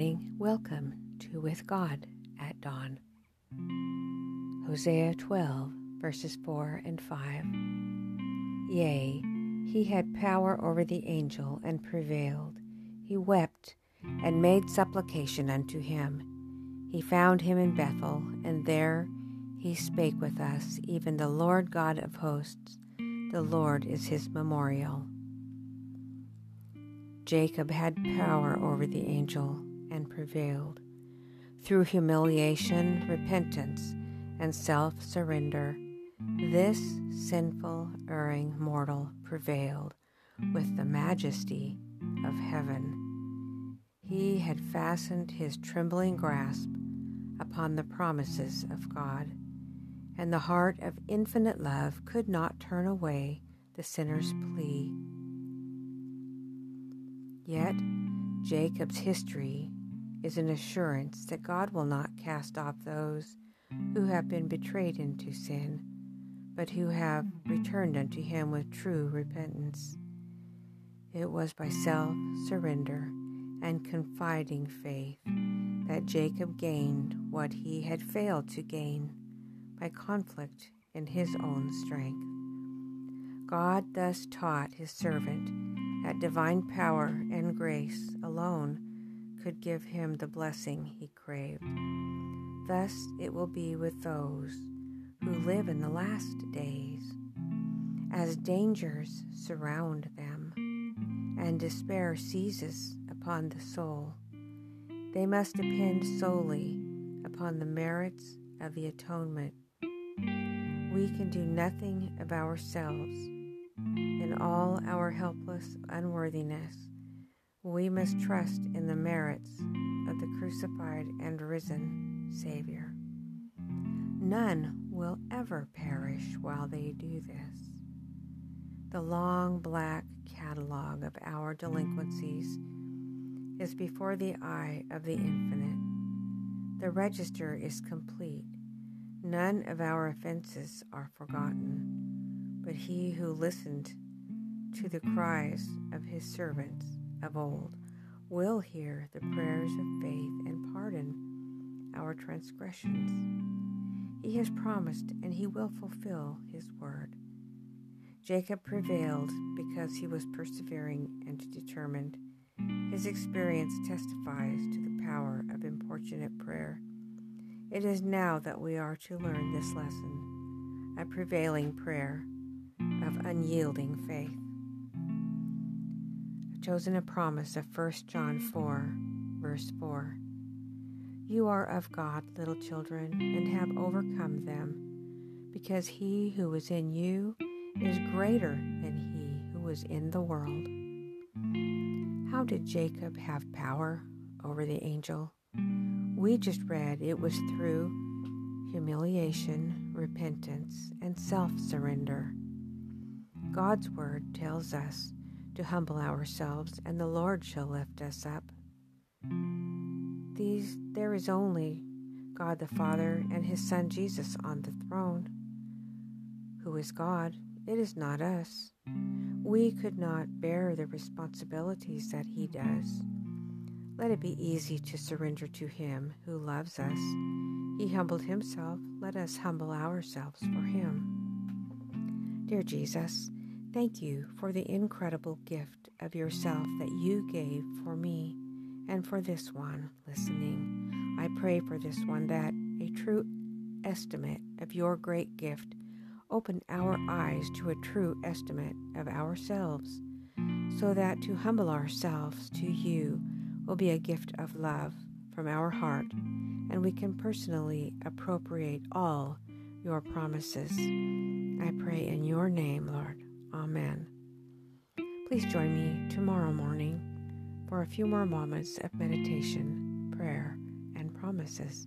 morning. Welcome to With God at Dawn. Hosea 12, verses 4 and 5. Yea, he had power over the angel and prevailed. He wept and made supplication unto him. He found him in Bethel, and there he spake with us, even the Lord God of hosts. The Lord is his memorial. Jacob had power over the angel and prevailed. Through humiliation, repentance, and self surrender, this sinful, erring mortal prevailed with the majesty of heaven. He had fastened his trembling grasp upon the promises of God, and the heart of infinite love could not turn away the sinner's plea Yet, Jacob's history is an assurance that God will not cast off those who have been betrayed into sin, but who have returned unto him with true repentance. It was by self surrender and confiding faith that Jacob gained what he had failed to gain by conflict in his own strength. God thus taught his servant that divine power and grace alone could give him the blessing he craved. Thus it will be with those who live in the last days. As dangers surround them and despair seizes upon the soul, they must depend solely upon the merits of the atonement. We can do nothing of ourselves in all our helpless unworthiness, we must trust in the merits of the crucified and risen Savior. None will ever perish while they do this. The long black catalog of our delinquencies is before the eye of the infinite. The register is complete. None of our offenses are forgotten, but he who listened to the cries of his servants of old, will hear the prayers of faith and pardon our transgressions. He has promised and he will fulfill his word. Jacob prevailed because he was persevering and determined. His experience testifies to the power of importunate prayer. It is now that we are to learn this lesson a prevailing prayer of unyielding faith chosen a promise of 1 John 4, verse 4. You are of God, little children, and have overcome them, because he who is in you is greater than he who is in the world. How did Jacob have power over the angel? We just read it was through humiliation, repentance, and self surrender. God's word tells us to humble ourselves, and the Lord shall lift us up. These there is only God the Father and his Son Jesus on the throne. Who is God? It is not us. We could not bear the responsibilities that he does. Let it be easy to surrender to him who loves us. He humbled himself. Let us humble ourselves for him. Dear Jesus, Thank you for the incredible gift of yourself that you gave for me and for this one listening. I pray for this one that a true estimate of your great gift open our eyes to a true estimate of ourselves, so that to humble ourselves to you will be a gift of love from our heart, and we can personally appropriate all your promises. I pray in your name, Lord. Amen. Please join me tomorrow morning for a few more moments of meditation, prayer, and promises.